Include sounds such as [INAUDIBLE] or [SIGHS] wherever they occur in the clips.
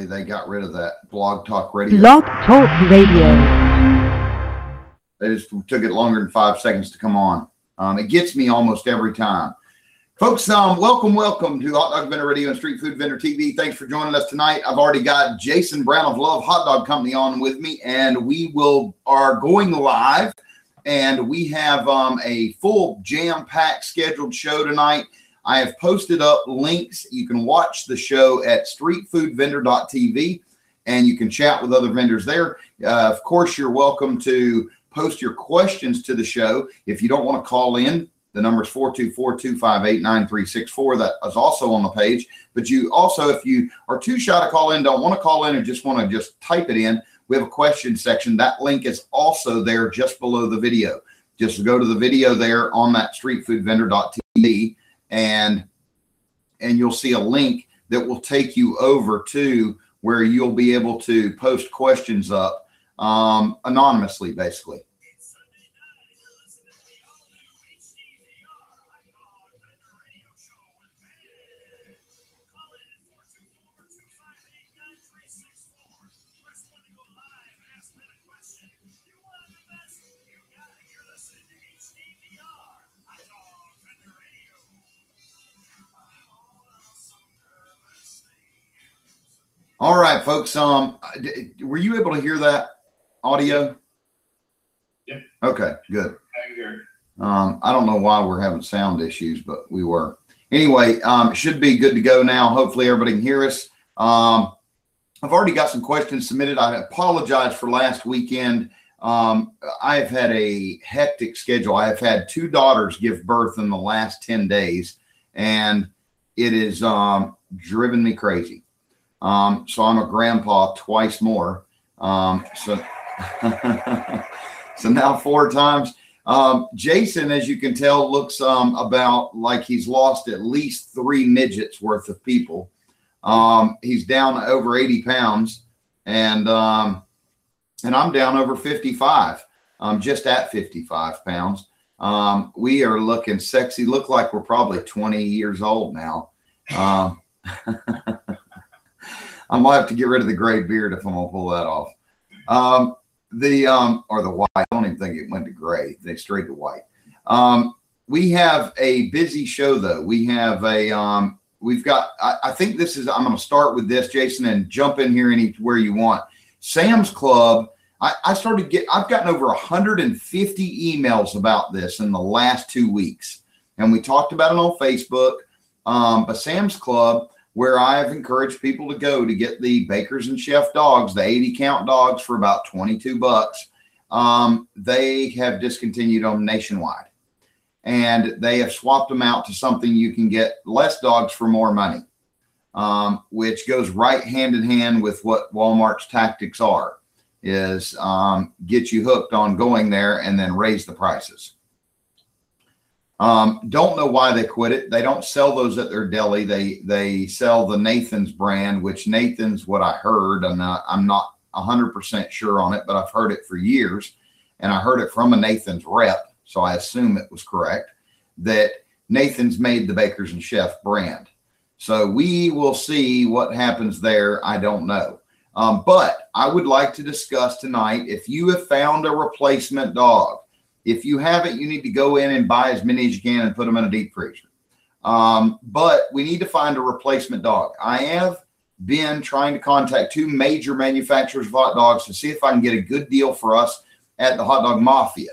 they got rid of that blog talk radio. Blog Talk Radio. They just took it longer than five seconds to come on. Um, it gets me almost every time. Folks, um, welcome, welcome to Hot Dog Vendor Radio and Street Food Vendor TV. Thanks for joining us tonight. I've already got Jason Brown of Love Hot Dog Company on with me, and we will are going live. And we have um, a full jam-packed scheduled show tonight. I have posted up links. You can watch the show at streetfoodvendor.tv and you can chat with other vendors there. Uh, of course, you're welcome to post your questions to the show. If you don't want to call in, the number is 424 258 9364. That is also on the page. But you also, if you are too shy to call in, don't want to call in, and just want to just type it in, we have a question section. That link is also there just below the video. Just go to the video there on that streetfoodvendor.tv and and you'll see a link that will take you over to where you'll be able to post questions up um, anonymously, basically. All right, folks. Um, were you able to hear that audio? Yep. Okay, good. I. Um, I don't know why we're having sound issues, but we were. Anyway, um, it should be good to go now. Hopefully, everybody can hear us. Um, I've already got some questions submitted. I apologize for last weekend. Um, I've had a hectic schedule. I have had two daughters give birth in the last 10 days, and it has um, driven me crazy. Um, so I'm a grandpa twice more. Um, so, [LAUGHS] so now four times. Um, Jason, as you can tell, looks um, about like he's lost at least three midgets worth of people. Um, he's down over 80 pounds, and um, and I'm down over 55. I'm just at 55 pounds. Um, we are looking sexy. Look like we're probably 20 years old now. Um, [LAUGHS] I might have to get rid of the gray beard if I'm gonna pull that off. Um, the um, or the white. I don't even think it went to gray. They straight to white. Um, we have a busy show though. We have a um, we've got. I, I think this is. I'm to start with this, Jason, and jump in here anywhere you want. Sam's Club. I, I started get. I've gotten over 150 emails about this in the last two weeks, and we talked about it on Facebook. Um, but Sam's Club where I have encouraged people to go to get the Bakers and Chef dogs, the 80 count dogs for about 22 bucks. Um, they have discontinued them nationwide and they have swapped them out to something you can get less dogs for more money, um, which goes right hand in hand with what Walmart's tactics are is um, get you hooked on going there and then raise the prices. Um, don't know why they quit it. They don't sell those at their deli. They they sell the Nathan's brand, which Nathan's what I heard, and uh, I'm not 100% sure on it, but I've heard it for years, and I heard it from a Nathan's rep, so I assume it was correct that Nathan's made the Bakers and Chef brand. So we will see what happens there. I don't know. Um, but I would like to discuss tonight if you have found a replacement dog if you haven't, you need to go in and buy as many as you can and put them in a deep freezer. Um, but we need to find a replacement dog. I have been trying to contact two major manufacturers of hot dogs to see if I can get a good deal for us at the Hot Dog Mafia,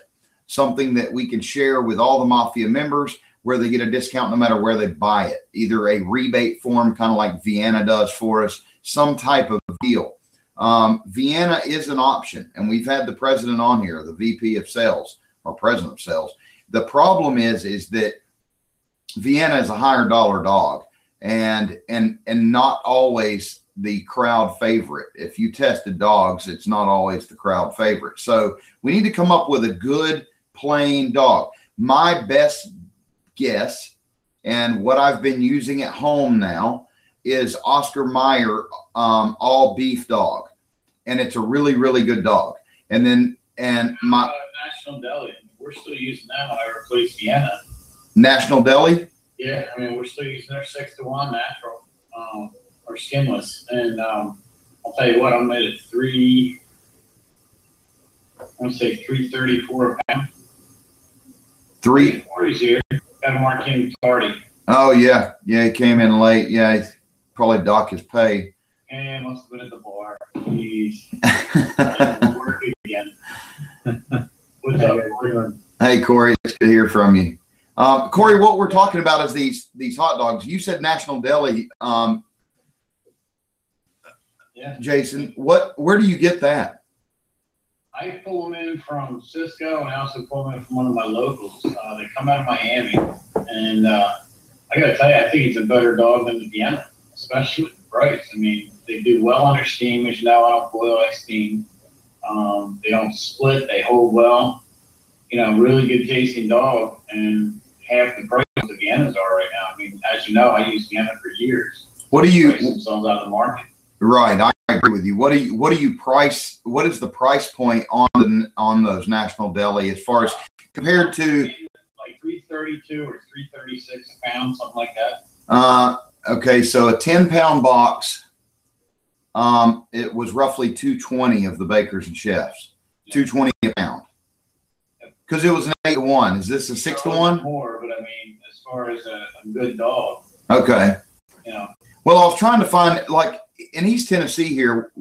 something that we can share with all the Mafia members where they get a discount no matter where they buy it, either a rebate form, kind of like Vienna does for us, some type of deal. Um, Vienna is an option, and we've had the president on here, the VP of sales or president of sales. The problem is is that Vienna is a higher dollar dog and and and not always the crowd favorite. If you tested dogs, it's not always the crowd favorite. So we need to come up with a good plain dog. My best guess and what I've been using at home now is Oscar Mayer um, all beef dog, and it's a really really good dog. And then and my uh, National Deli. We're still using them. I replaced Vienna. National Deli. Yeah, I mean we're still using their six to one natural um, or skinless, and um, I'll tell you what, I'm at a three, I want to say three thirty-four a pound. Three. Forty's here, got Mark King Tardy, Oh yeah, yeah. He came in late. Yeah, he probably dock his pay. and must have been at the bar. He's [LAUGHS] working again. [LAUGHS] What's up, hey Corey, it's good to hear from you. Um, Corey, what we're talking about is these these hot dogs. You said National Deli. Um, Yeah. Jason, what? Where do you get that? I pull them in from Sysco and I also pull them in from one of my locals. Uh, they come out of Miami. And uh, I got to tell you, I think it's a better dog than the Vienna, especially with the price. I mean, they do well under steam. As you know, I don't boil like steam. Um, they don't split. They hold well. You know, really good tasting dog and half the price of the Viennas are right now. I mean, as you know, I used Vienna for years. What do Price you? themselves out of the market. Right, I agree with you. What do you? What do you price? What is the price point on the, on those National Deli as far as compared to? like three thirty-two or three thirty-six pounds, something like that. Uh, okay, so a ten pound box. Um, it was roughly two twenty of the bakers and chefs, two twenty a pound. Because it was an eight to one. Is this a six to one? More, but I mean, as far as a, a good dog, Okay. you know, Well, I was trying to find like in East Tennessee here,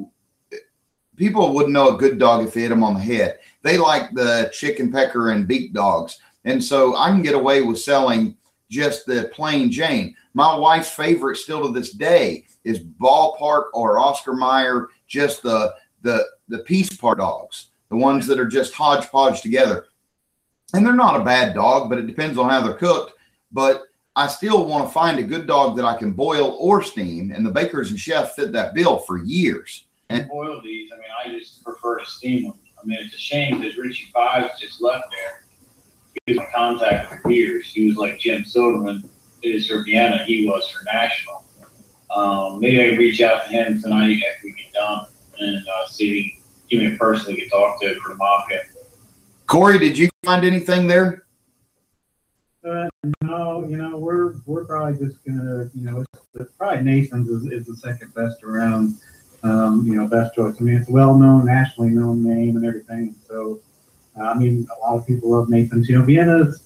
people wouldn't know a good dog if they hit them on the head. They like the chicken pecker and beak dogs, and so I can get away with selling just the plain Jane. My wife's favorite still to this day is ballpark or Oscar Mayer, just the the the piece part dogs, the ones that are just hodgepodge together. And they're not a bad dog, but it depends on how they're cooked. But I still want to find a good dog that I can boil or steam, and the bakers and chef fit that bill for years. and boil these, I mean, I just prefer to steam them. I mean, it's a shame because Richie Fives just left there. He was in contact for years. He was like Jim Silverman is for Vienna, he was for National. Um, maybe I can reach out to him tonight after we get done and uh, see, give me a person we can talk to for the mafia. Corey, did you find anything there? Uh, no, you know, we're, we're probably just gonna, you know, it's, it's probably Nathan's is, is the second best around. Um, you know, best choice. I mean, it's a well-known, nationally known name and everything. So, uh, I mean, a lot of people love Nathan's. You know, Vienna's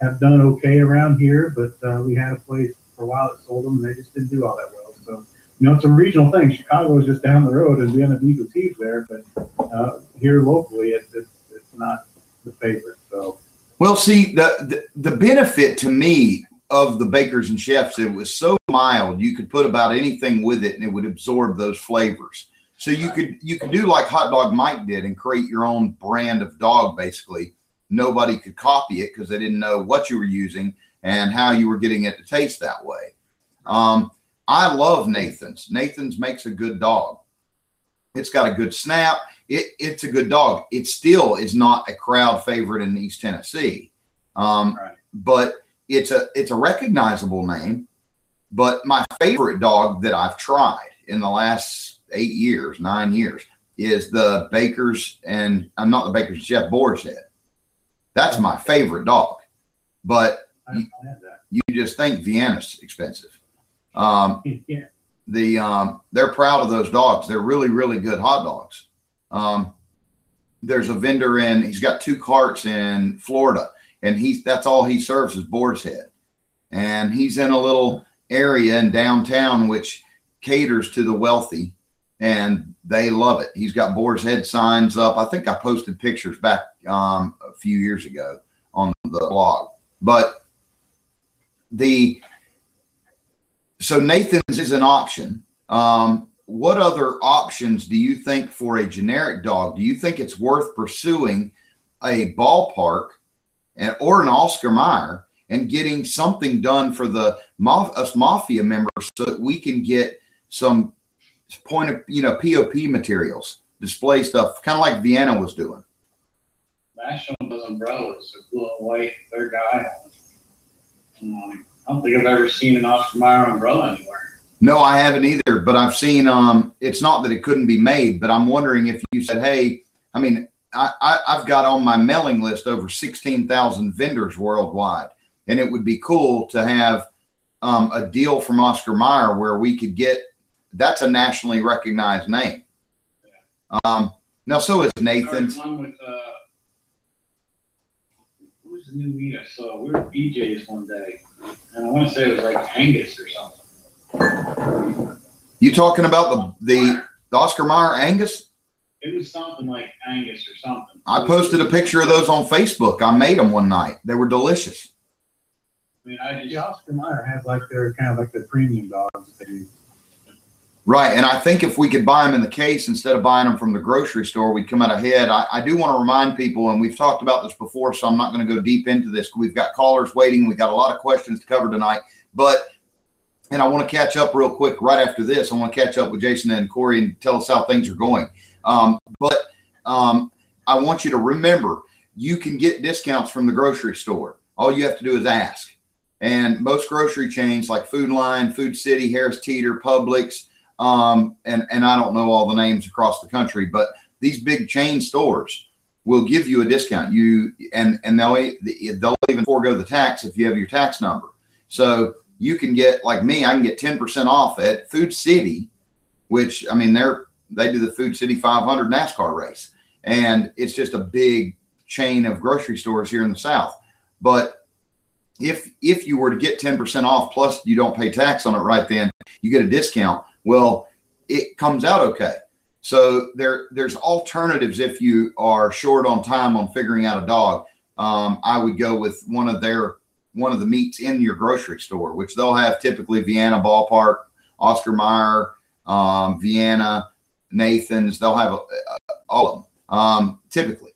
have done okay around here, but, uh, we had a place for a while that sold them and they just didn't do all that well. You know, it's a regional thing. Chicago is just down the road and Vienna beat the teeth there, but, uh, here locally, it's, it's, it's not the favorite. So, Well, see, the, the the benefit to me of the bakers and chefs, it was so mild. You could put about anything with it, and it would absorb those flavors. So you could you could do like Hot Dog Mike did and create your own brand of dog. Basically, nobody could copy it because they didn't know what you were using and how you were getting it to taste that way. Um, I love Nathan's. Nathan's makes a good dog. It's got a good snap. It, it's a good dog. It still is not a crowd favorite in East Tennessee, um, Right. but it's a it's a recognizable name. But my favorite dog that I've tried in the last eight years, nine years, is the Baker's and I'm not the Baker's Jeff Boar's Head. That's my favorite dog. But I, I had that. you just think Vienna's expensive. Um, Yeah. the um, they're proud of those dogs. They're really, really good hot dogs. Um, there's a vendor in. He's got two carts in Florida, and he's that's all he serves is Boar's Head, and he's in a little area in downtown which caters to the wealthy, and they love it. He's got Boar's Head signs up. I think I posted pictures back um, a few years ago on the blog, but the so Nathan's is an option. Um, what other options do you think for a generic dog? Do you think it's worth pursuing a ballpark and, or an Oscar Mayer and getting something done for the us mafia members so that we can get some point of you know POP materials, display stuff, kind of like Vienna was doing. National does umbrellas, they're blue and white, they're guy. I don't think I've ever seen an Oscar Mayer umbrella anywhere. No, I haven't either, but I've seen um it's not that it couldn't be made, but I'm wondering if you said, hey, I mean, I, I I've got on my mailing list over 16,000 vendors worldwide, and it would be cool to have um, a deal from Oscar Mayer where we could get that's a nationally recognized name. Um, now, so is Nathan's. With, uh, what was the new meat I saw? We were BJ's one day, and I want to say it was like Angus or something. You talking about the, the, the Oscar Mayer Angus? It was something like Angus or something. I posted a picture of those on Facebook. I made them one night. They were delicious. I mean, I The just, Oscar Mayer has like their, kind of like the premium dogs. that They, Right. And I think if we could buy them in the case instead of buying them from the grocery store, we'd come out ahead. I, I do want to remind people, and we've talked about this before, so I'm not going to go deep into this. We've got callers waiting. We've got a lot of questions to cover tonight. But, and I want to catch up real quick right after this. I want to catch up with Jason and Corey and tell us how things are going. Um, but um, I want you to remember you can get discounts from the grocery store. All you have to do is ask. And most grocery chains like Food Lion, Food City, Harris Teeter, Publix, um, and and I don't know all the names across the country, but these big chain stores will give you a discount. You and and they'll they'll even forego the tax if you have your tax number. So you can get like me, I can get ten percent off at Food City, which I mean they're they do the Food City 500 NASCAR race, and it's just a big chain of grocery stores here in the South. But if if you were to get 10% off plus you don't pay tax on it right then, you get a discount well, it comes out okay. So there, there's alternatives if you are short on time on figuring out a dog. Um, I would go with one of their one of the meats in your grocery store, which they'll have typically Vienna Ballpark, Oscar Mayer, um, Vienna, Nathan's. They'll have uh, all of them um, typically.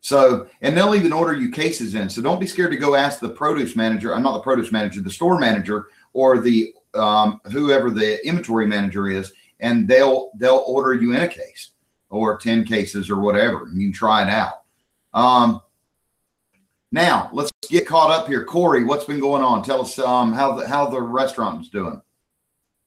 So, and they'll even order you cases in. So don't be scared to go ask the produce manager. I'm not the produce manager, the store manager or the um, whoever the inventory manager is, and they'll they'll order you in a case or ten cases or whatever, and you try it out. Um, now let's get caught up here, Corey. What's been going on? Tell us um, how the how the restaurant is doing.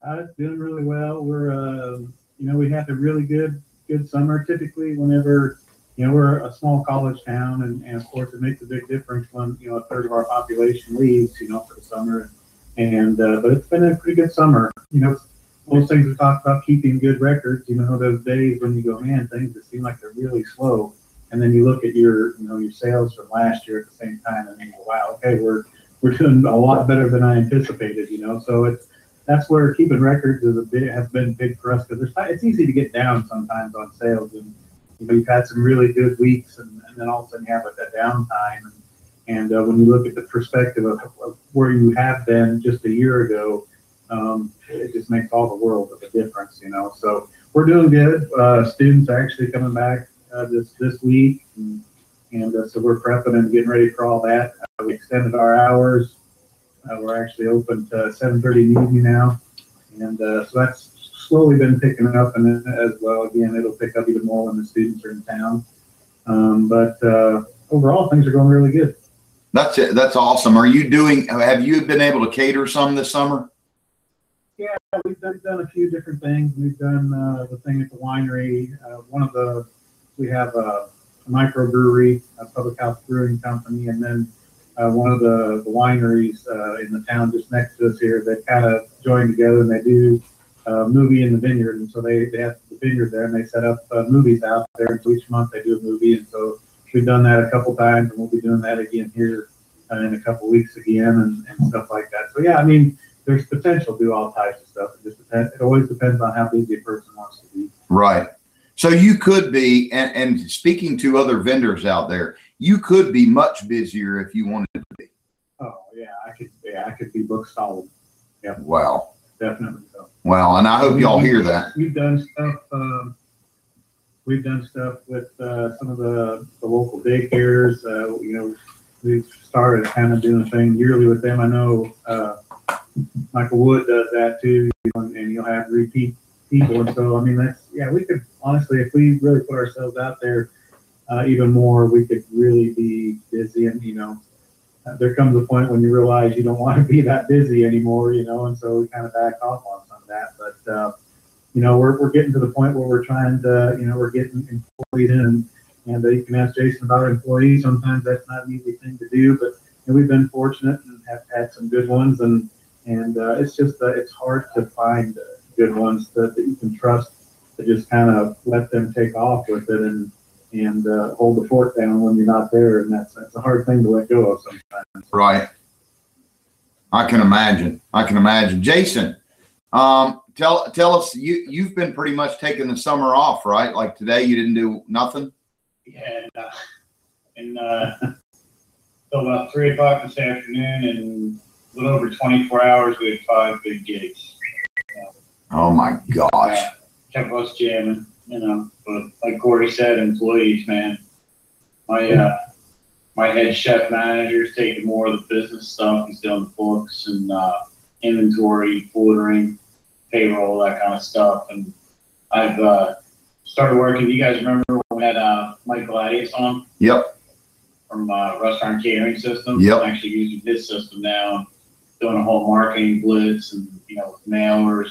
uh, it's doing really well. We're, uh, you know, we had a really good, good summer. Typically, whenever, you know, we're a small college town, and, and of course, it makes a big difference when you know a third of our population leaves, you know, for the summer. And uh, but it's been a pretty good summer. You know, most things we talk about keeping good records. You know, those days when you go, man, things that seem like they're really slow, and then you look at your, you know, your sales from last year at the same time, and you go, wow, okay, we're we're doing a lot better than I anticipated. You know, so it's that's where keeping records is a bit has been big for us because it's easy to get down sometimes on sales, and you know, you've had some really good weeks, and, and then all of a sudden you have that downtime. And, and uh, when you look at the perspective of, of, where you have been just a year ago, um, it just makes all the world of a difference, you know. So we're doing good. Uh, students are actually coming back uh, this this week, and, and uh, so we're prepping and getting ready for all that. Uh, we extended our hours. Uh, we're actually open to 7:30 in the evening now, and so that's slowly been picking up, and as well, again, it'll pick up even more when the students are in town. Um, but overall, things are going really good. That's it. That's awesome. Are you doing? Have you been able to cater some this summer? Yeah, we've done, done a few different things. We've done uh, the thing at the winery. Uh, one of the we have a, a microbrewery, a public house brewing company, and then uh, one of the, the wineries uh, in the town just next to us here. They kind of join together and they do a movie in the vineyard, and so they, they have the vineyard there and they set up uh, movies out there. And so each month they do a movie, and so we've done that a couple times, and we'll be doing that again here uh, in a couple weeks again, and, and stuff like that. So yeah, I mean, there's potential to do all types of stuff. It just depends. It always depends on how busy a person wants to be. Right. So you could be, and, and speaking to other vendors out there, you could be much busier if you wanted to be. Oh yeah, I could. Yeah, I could be book solid. Yeah. Wow. Definitely so. Well, and I hope y'all hear that. We've done stuff. Um, we've done stuff with uh, some of the, the local daycares. Uh, you know, we've started kind of doing a thing yearly with them. I know uh, Michael Wood does that too, and, and you'll have repeat people. And so, I mean, that's yeah, we could honestly, if we really put ourselves out there uh, even more, we could really be busy. And you know, uh, there comes a point when you realize you don't want to [LAUGHS] be that busy anymore. You know, and so we kind of back off on some of that, but uh, you know, we're, we're getting to the point where we're trying to, you know, we're getting employees in and, and you can ask Jason about employees. Sometimes that's not an easy thing to do, but know, we've been fortunate and have had some good ones. And, and uh, it's just, uh, it's hard to find good ones that, that you can trust to just kind of let them take off with it and, and, uh, hold the fort down when you're not there. And that's, that's a hard thing to let go of sometimes. Right. I can imagine. I can imagine. Jason, um, tell tell us you you've been pretty much taking the summer off, right? Like today, you didn't do nothing. Yeah, and, uh, uh, [LAUGHS] till about three o'clock this afternoon, and a little over 24 hours, we had five big gigs. Oh my gosh. Uh, kept us jamming, you know. But like Corey said, employees, man. My uh, my head chef manager's taking more of the business stuff. He's doing the books and uh, inventory, ordering, payroll, that kind of stuff. And I've uh, started working. You guys remember when we had uh, Mike Gladius on Yep. from uh, Restaurant Catering System? Yep. I'm actually using his system now, doing a whole marketing blitz and you know mailers,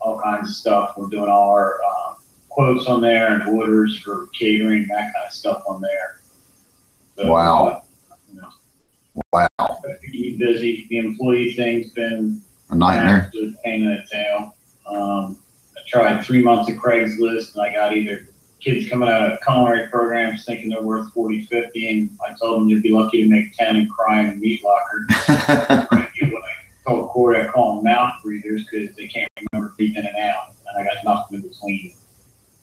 all kinds of stuff. We're doing all our uh, quotes on there and orders for catering, that kind of stuff on there. So, Wow. uh, you know, Wow. keep busy. The employee thing's been A nightmare. pain in the tail. Um, I tried three months of Craigslist and I got either kids coming out of culinary programs thinking they're worth 40, 50, and I told them you'd be lucky to make 10 and cry in a meat locker. [LAUGHS] I told Corey I call them mouth breathers because they can't remember breathing in and out, and I got nothing in between.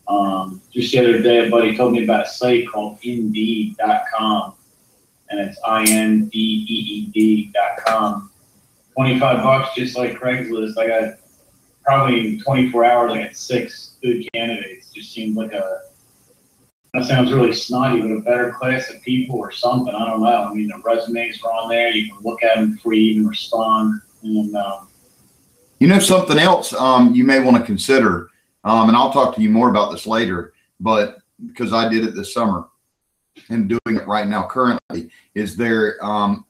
Um, just the other day, a buddy told me about a site called Indeed.com, and it's I-N-D-E-E-D dot com. Twenty-five bucks, just like Craigslist. I got probably in 24 hours. I got six good candidates. Just seemed like a that sounds really snotty, but a better class of people or something. I don't know. I mean, the resumes are on there. You can look at them before you even respond. And um, You know something else um, you may want to consider, um, and I'll talk to you more about this later. But because I did it this summer and doing it right now currently, is there um,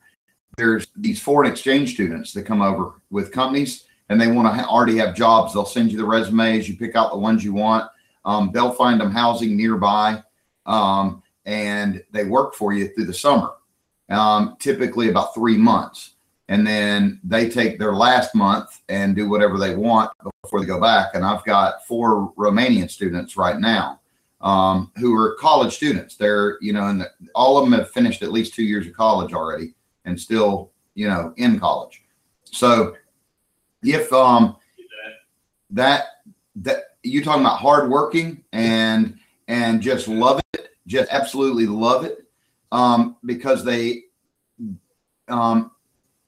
there's these foreign exchange students that come over with companies and they want to already have jobs. They'll send you the resumes. You pick out the ones you want. Um, they'll find them housing nearby, um, and they work for you through the summer, um, typically about three months and then they take their last month and do whatever they want before they go back. And I've got four Romanian students right now um, who are college students. They're, you know, and all of them have finished at least two years of college already and still, you know, in college. So if um, that that you talking about hard working and and just love it, just absolutely love it, um, because they um,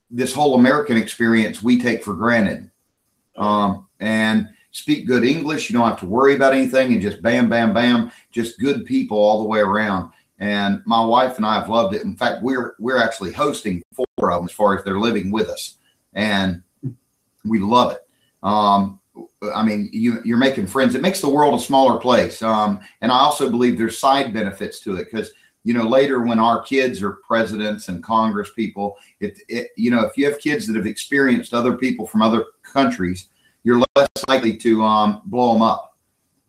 this whole American experience we take for granted. Um, and speak good English. You don't have to worry about anything and just bam, bam, bam, just good people all the way around. And my wife and I have loved it. In fact, we're we're actually hosting four of them as far as they're living with us, and we love it. Um, I mean, you you're making friends. It makes the world a smaller place. Um, and I also believe there's side benefits to it because you know later when our kids are presidents and Congress people, it, it you know if you have kids that have experienced other people from other countries, you're less likely to um, blow them up.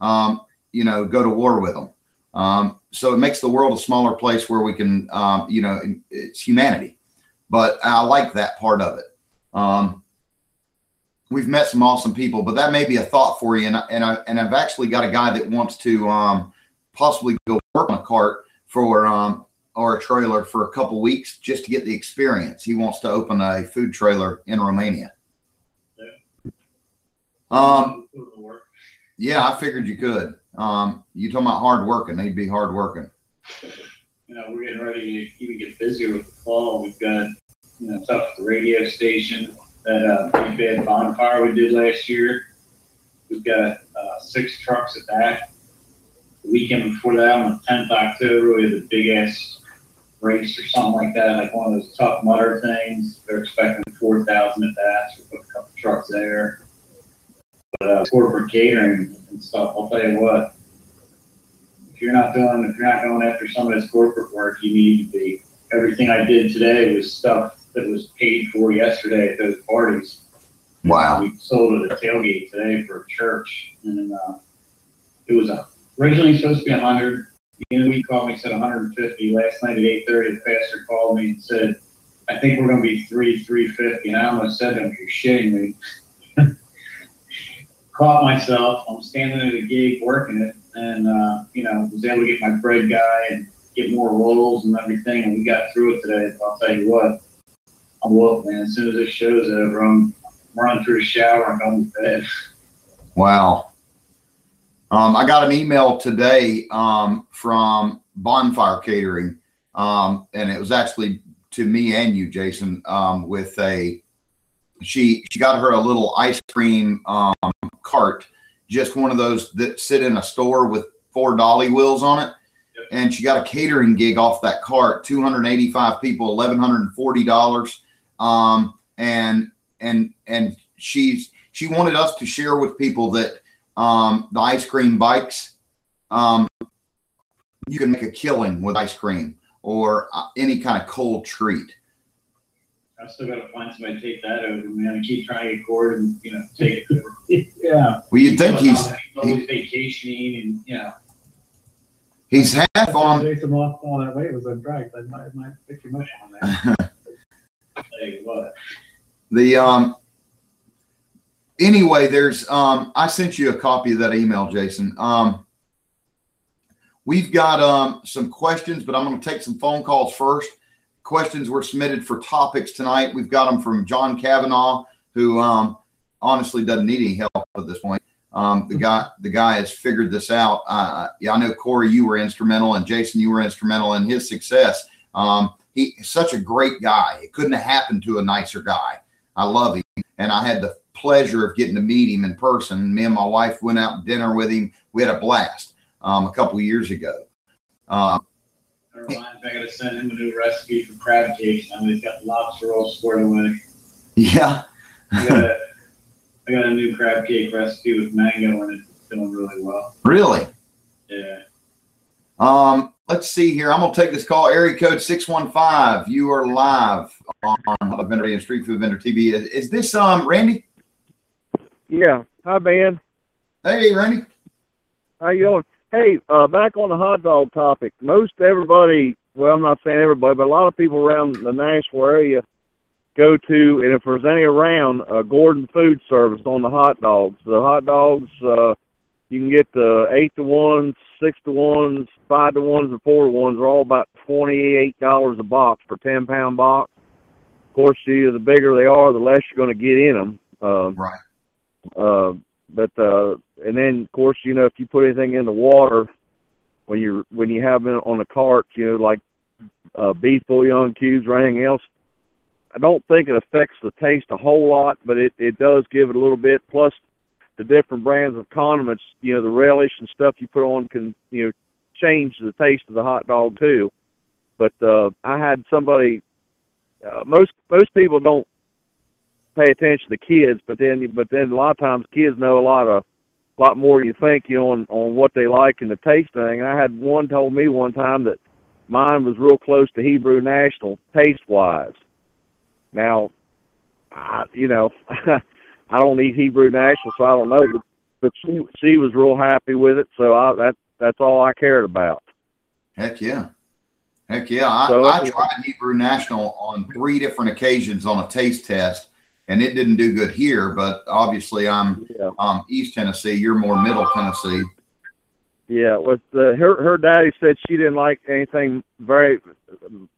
Um, you know, go to war with them. Um, so it makes the world a smaller place where we can, um, you know, it's humanity. But I like that part of it. We've met some awesome people, but that may be a thought for you. And I, and I and I've actually got a guy that wants to um, possibly go work on a cart for um, or a trailer for a couple weeks just to get the experience. He wants to open a food trailer in Romania. Um, yeah, I figured you could. Um, you talking about hard working? They'd be hard working. you know, we're getting ready to even get busier with the fall. We've got, you know, stuff at the radio station, that uh, big bad bonfire we did last year. We've got uh, six trucks at that. The weekend before that, on the tenth of October, we had the big ass race or something like that, like one of those tough mudder things. They're expecting four thousand at that, so we put a couple trucks there. But uh, corporate catering and stuff, I'll tell you what, if you're not doing, if you're not going after some of this corporate work, you need to be. Everything I did today was stuff that was paid for yesterday at those parties. Wow. We sold at a tailgate today for a church, and uh, it was originally supposed to be a hundred. The end of the week called me, said hundred and fifty. Last night at eight thirty, the pastor called me and said, I think we're gonna be three, three fifty. And I almost said to him, you're shitting me. [LAUGHS] caught myself. I'm standing at a gig working it, and uh, you know was able to get my bread guy and get more rolls and everything, and we got through it today. I'll tell you what, I'm man. As soon as this show's over, I'm running through the shower and going to bed. Wow. Um, I got an email today um, from Bonfire Catering, um, and it was actually to me and you, Jason, um, with a she she got her a little ice cream um, cart, just one of those that sit in a store with four dolly wheels on it. Yep. And she got a catering gig off that cart, 285 people, $1,140. Um, and, and, and she's, she wanted us to share with people that, um, the ice cream bikes, um, you can make a killing with ice cream or uh, any kind of cold treat. I still got to find somebody to take that over, man. I keep trying to get Cord and you know take it over. [LAUGHS] Yeah, Well, you'd think he's, always vacationing and you know. he's half on, Chase them off all that way, it was a drag, that might, might pick you up on that. [LAUGHS] The um anyway, there's um I sent you a copy of that email, Jason. Um we've got um some questions, but I'm going to take some phone calls first. Questions were submitted for topics tonight. We've got them from John Kavanaugh, who um honestly doesn't need any help at this point. Um, the guy, the guy has figured this out. Uh, yeah, I know Corey, you were instrumental, and Jason, you were instrumental in his success. Um, he's such a great guy. It couldn't have happened to a nicer guy. I love him, and I had the pleasure of getting to meet him in person. Me and my wife went out to dinner with him. We had a blast um, a couple of years ago. Um, Never mind, I got to send him a new recipe for crab cakes. I mean, he's got lobster rolls squared away. yeah, I got a, I got a new crab cake recipe with mango in it. It's doing really well. really. Yeah. Um, let's see here. I'm gonna take this call. Area code six one five. You are live on the Vendor and Street Food Vendor TV. Is, is this um Randy? Yeah. Hi, Ben. Hey, Randy. How you doing? Hey, uh, back on the hot dog topic. Most everybody, well, I'm not saying everybody, but a lot of people around the Nashville area go to, and if there's any around, uh, Gordon Food Service on the hot dogs. The hot dogs, uh, you can get the eight to ones, six to ones, five to ones, and four to ones. Are all about twenty-eight dollars a box for ten pound box. Of course, the the bigger they are, the less you're going to get in them. Um, Right. uh, but uh, and then of course you know if you put anything in the water when you when you have it on the cart, you know like uh, beef bouillon cubes or anything else. I don't think it affects the taste a whole lot, but it it does give it a little bit. Plus the different brands of condiments, you know the relish and stuff you put on can you know change the taste of the hot dog too. But uh, I had somebody. Uh, most most people don't pay attention to kids, but then but then a lot of times kids know a lot of a lot more than you think, you know, on, on what they like and the taste thing. And I had one told me one time that mine was real close to Hebrew National taste wise. Now, I, you know, [LAUGHS] I don't eat Hebrew National, so I don't know. But, but she she was real happy with it, so I that that's all I cared about. Heck yeah. Heck yeah. I, So- I tried Hebrew National on three different occasions on a taste test, and it didn't do good here. But obviously, I'm Yeah. um, East Tennessee. You're more Middle Tennessee. Yeah, with the her her daddy said she didn't like anything very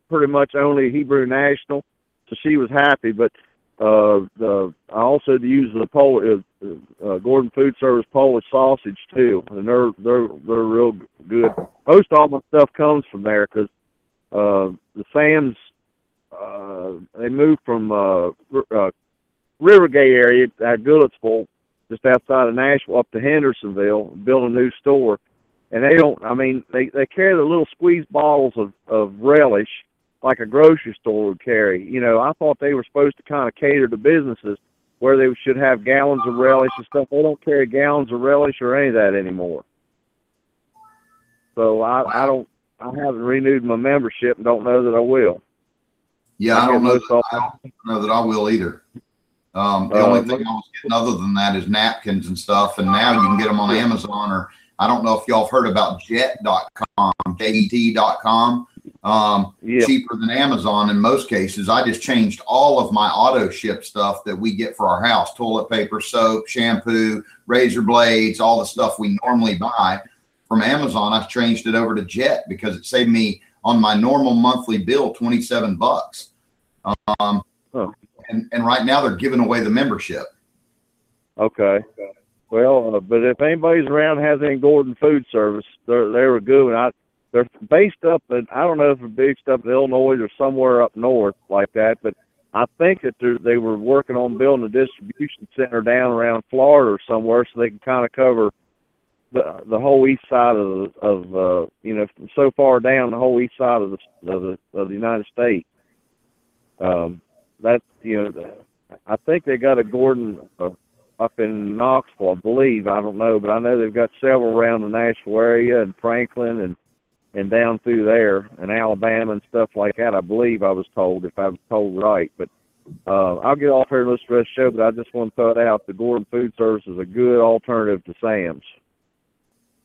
pretty much only Hebrew National, so she was happy. But uh the I also use the Pol uh, uh, Gordon Food Service Polish sausage too, and they're they're they're real good. Most all my stuff comes from there because uh the Sam's uh they moved from uh, uh Rivergate area at Goodlettsville just outside of Nashville up to Hendersonville, build a new store and they don't i mean they they carry the little squeeze bottles of of relish like a grocery store would carry you know i thought they were supposed to kind of cater to businesses where they should have gallons of relish and stuff they don't carry gallons of relish or any of that anymore so i i don't i haven't renewed my membership and don't know that i will Yeah, I I don't know. all- I don't know that I will either. Um, the Uh, only thing I was getting other than that is napkins and stuff, and now you can get them on Amazon or I don't know if y'all have heard about Jet.com, J-E-T.com. um, Yeah. cheaper than Amazon in most cases. I just changed all of my auto ship stuff that we get for our house toilet paper, soap, shampoo, razor blades, all the stuff we normally buy from Amazon. I've changed it over to Jet because it saved me on my normal monthly bill 27 bucks. Um, Oh. and, and right now they're giving away the membership. Okay. Well, uh, but if anybody's around has any Gordon Food Service, they're they're a good one. I they're based up in I don't know if they're based up in Illinois or somewhere up north like that, but I think that they were working on building a distribution center down around Florida or somewhere, so they can kind of cover the the whole east side of of uh, you know so far down the whole east side of the of the of the United States. Um, that you know, I think they got a Gordon. Uh, up in Knoxville, I believe. I don't know, but I know they've got several around the Nashville area and Franklin and and down through there and Alabama and stuff like that. I believe I was told, if I was told right. But uh, I'll get off here and listen to the show. But I just want to throw it out: the Gordon Food Service is a good alternative to Sam's.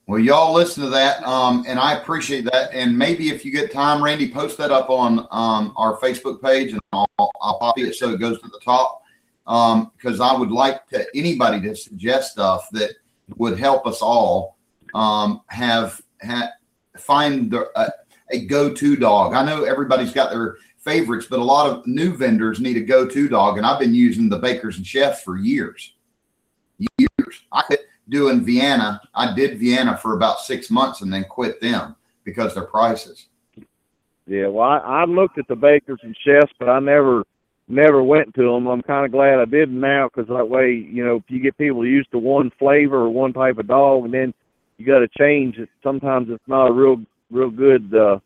Well, y'all listen to that, um, and I appreciate that. And maybe if you get time, Randy, post that up on um, our Facebook page, and I'll, I'll copy it so it goes to the top. Because I would like to anybody to suggest stuff that would help us all um, have ha, find the, a go-to dog. I know everybody's got their favorites, but a lot of new vendors need a go-to dog, and I've been using the Bakers and Chefs for years. Years. I could doing Vienna. I did Vienna for about six months and then quit them because their prices. Yeah, well, I, I looked at the bakers and chefs, but I never never went to them. I'm kind of glad I didn't now because that way, you know, if you get people used to one flavor or one type of dog, and then you got to change it. Sometimes it's not a real real good. uh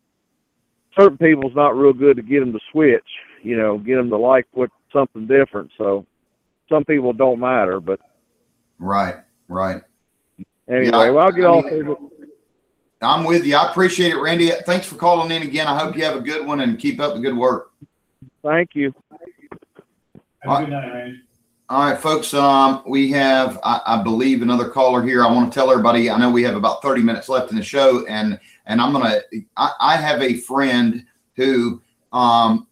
Certain people's not real good to get them to switch. You know, get them to like what something different. So some people don't matter, but Right, right. anyway, Yeah, I, well, I'll get I off. Mean, I'm with you. I appreciate it, Randy. Thanks for calling in again. I hope you have a good one and keep up the good work. Thank you. Have a good night, Randy. All right, folks. Um, we have, I, I believe, another caller here. I want to tell everybody. I know we have about 30 minutes left in the show, and and I'm gonna. I, I have a friend who um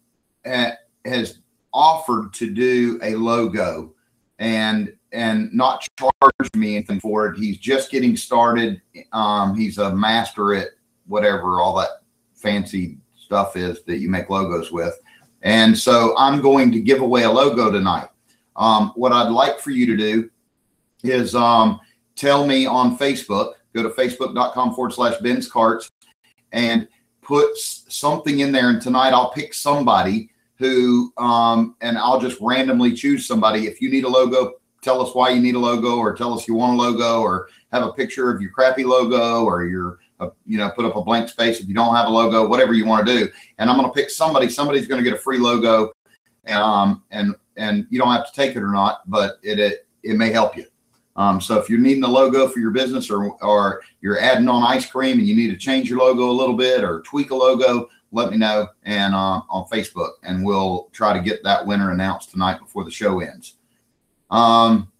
ha- has offered to do a logo, and and not charge me anything for it. He's just getting started. Um, he's a master at whatever all that fancy stuff is that you make logos with. And so I'm going to give away a logo tonight. Um, what I'd like for you to do is um, tell me on Facebook, go to facebook.com forward slash Ben's Carts and put something in there. And tonight I'll pick somebody who, um, and I'll just randomly choose somebody. If you need a logo, tell us why you need a logo or tell us you want a logo or have a picture of your crappy logo or your, uh, you know, put up a blank space if you don't have a logo, whatever you want to do. And I'm going to pick somebody, somebody's going to get a free logo. Um, and, and you don't have to take it or not, but it, it, it may help you. Um, so if you're needing a logo for your business or, or you're adding on ice cream and you need to change your logo a little bit or tweak a logo, let me know and uh, on Facebook and we'll try to get that winner announced tonight before the show ends. Um,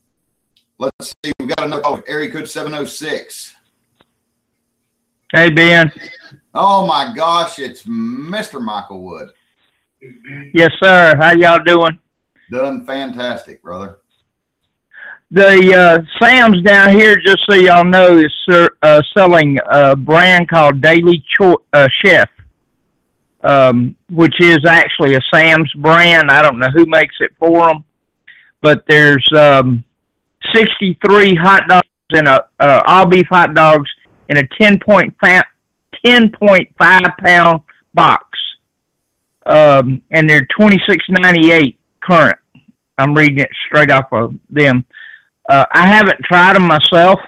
let's see, we've got another call, area code 706. Hey, Ben. Oh my gosh, it's Mr. Michael Wood. Yes, sir. How y'all doing? Done fantastic, brother. The uh, Sam's down here, just so y'all know, is uh, selling a brand called Daily Cho- uh, Chef, um, which is actually a Sam's brand. I don't know who makes it for them, but there's um, 63 hot dogs and a uh, all beef hot dogs in a 10.5 10.5 pound box, um, and they're 26.98 current. I'm reading it straight off of them. Uh, I haven't tried them myself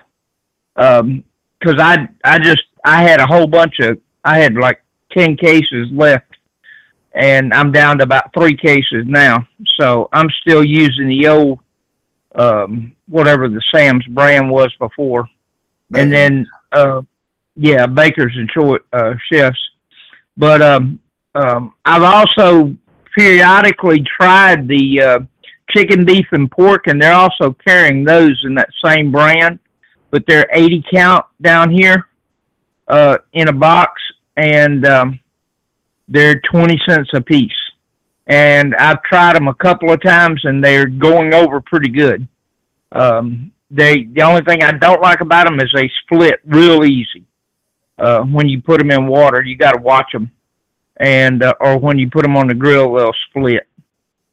because I I just I had a whole bunch of I had like ten cases left, and I'm down to about three cases now. So I'm still using the old um, whatever the Sam's brand was before, and then uh, yeah, bakers and cho- uh, chefs. But um, um, I've also periodically tried the uh, chicken, beef, and pork, and they're also carrying those in that same brand, but they're 80 count down here uh, in a box, and um, they're 20 cents a piece. And I've tried them a couple of times and they're going over pretty good. Um, they, the only thing I don't like about them is they split real easy. Uh, when you put them in water, you got to watch them. And, uh, or when you put them on the grill, they'll split.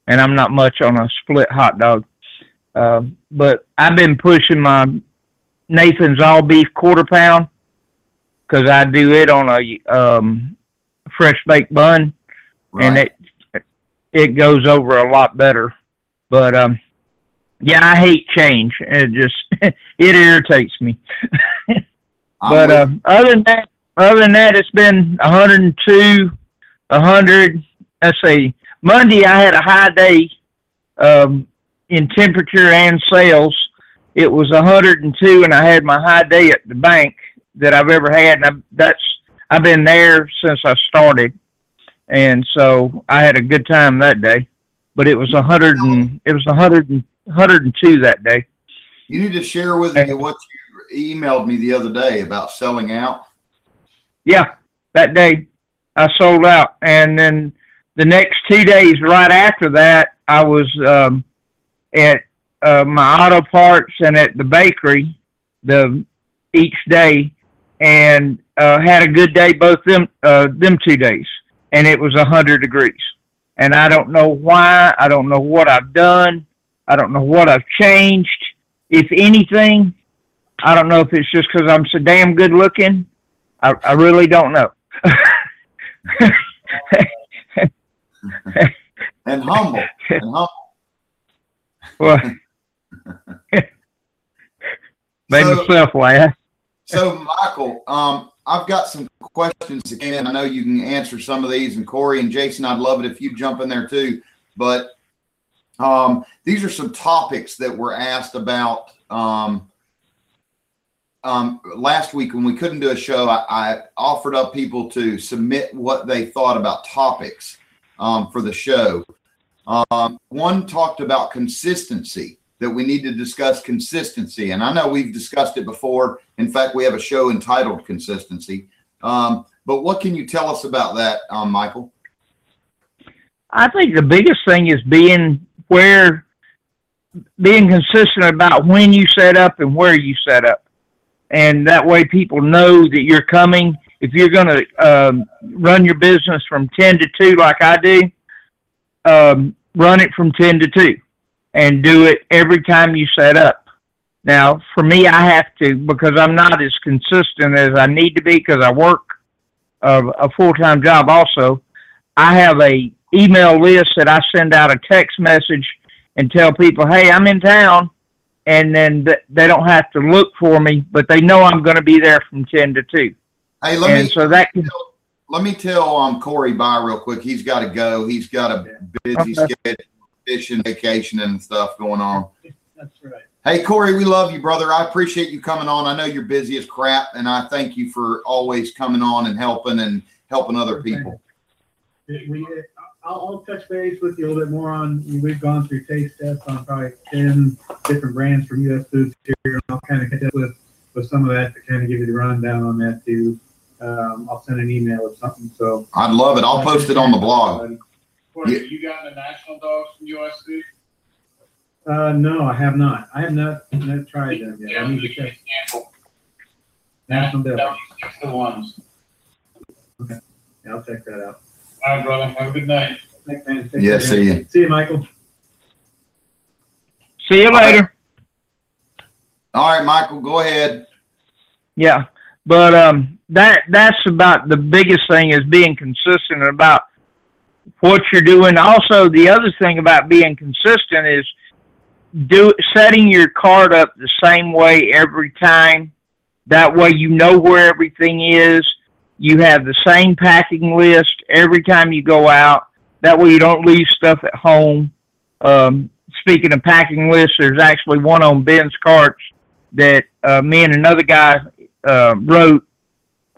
And I'm not much on a split hot dog. Uh, but I've been pushing my Nathan's all beef quarter pound because I do it on a um, fresh baked bun, and it it goes over a lot better. But um, yeah, I hate change. It just [LAUGHS] it irritates me. [LAUGHS] But uh, other than that, other than that, it's been 102, 100. Let's see. Monday I had a high day um, in temperature and sales. It was 102, and I had my high day at the bank that I've ever had. And I, that's I've been there since I started, and so I had a good time that day. But it was 100 and it was 100 and 102 that day. you need to share with me what you emailed me the other day about selling out. Yeah, that day I sold out, and then the next two days right after that, I was um, at uh, my auto parts and at the bakery the each day, and uh, had a good day both them uh, them two days, and it was a hundred degrees, and I don't know why, I don't know what I've done, I don't know what I've changed, if anything. I don't know if it's just because I'm so damn good looking. I, I really don't know. [LAUGHS] humble [LAUGHS] and humble. well, [LAUGHS] made So- myself laugh. So, Michael, um, I've got some questions again. I know you can answer some of these, and Corey and Jason, I'd love it if you jump in there too. But um, these are some topics that were asked about um, um, last week when we couldn't do a show. I, I offered up people to submit what they thought about topics um, for the show. Um, one talked about consistency that we need to discuss consistency, and I know we've discussed it before. In fact, we have a show entitled Consistency. Um, but what can you tell us about that, um, Michael? I think the biggest thing is being where, being consistent about when you set up and where you set up. And that way people know that you're coming. If you're going to um, run your business from 10 to 2 like I do, um, run it from 10 to 2 and do it every time you set up. Now, for me, I have to because I'm not as consistent as I need to be because I work uh, a full time job also. I have a email list that I send out a text message and tell people, "Hey, I'm in town," and then th- they don't have to look for me, but they know I'm going to be there from ten to two, Hey, let and me so that can let me tell um Corey bye real quick. He's got to go. He's got a busy Okay. schedule, fishing, vacation, and stuff going on. That's right. Hey Corey, we love you, brother. I appreciate you coming on. I know you're busy as crap, and I thank you for always coming on and helping and helping other people. We, we- I'll, I'll touch base with you a little bit more on, we've gone through taste tests on probably ten different brands from US Foods here. I'll kind of catch up with, with some of that to kind of give you the rundown on that too. Um, I'll send an email or something, so. I'd love it. I'll post it on the blog. Corey, have you gotten the national dogs from US Food? Uh, no, I have not. I have not, not tried them yet. I need to check. Sample. National Deli. That was six to ones. Yeah, I'll check that out. All right, brother. Have a good night. Thanks, man. Take Yeah, care. see you. See you, Michael. see you later. All right, Michael, go ahead. Yeah, but um, that that's about the biggest thing is being consistent about what you're doing. Also, the other thing about being consistent is do setting your card up the same way every time. That way, you know where everything is. You have the same packing list every time you go out. That way, you don't leave stuff at home. Um, speaking of packing lists, there's actually one on Ben's carts that uh, me and another guy uh, wrote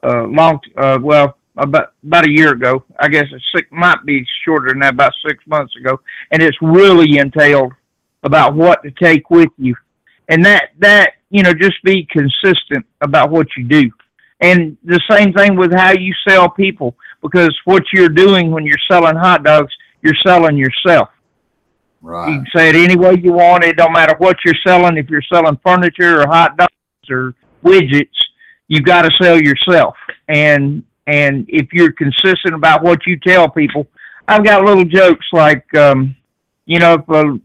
uh, long, uh, well, about about a year ago. I guess it's six, might be shorter than that, about six months ago, and it's really entailed about what to take with you, and that that you know just be consistent about what you do, and the same thing with how you sell people because what you're doing when you're selling hot dogs, you're selling yourself. Right. You can say it any way you want. It don't matter what you're selling. If you're selling furniture or hot dogs or widgets, you got to sell yourself. And and if you're consistent about what you tell people, I've got little jokes like, um, you know, if a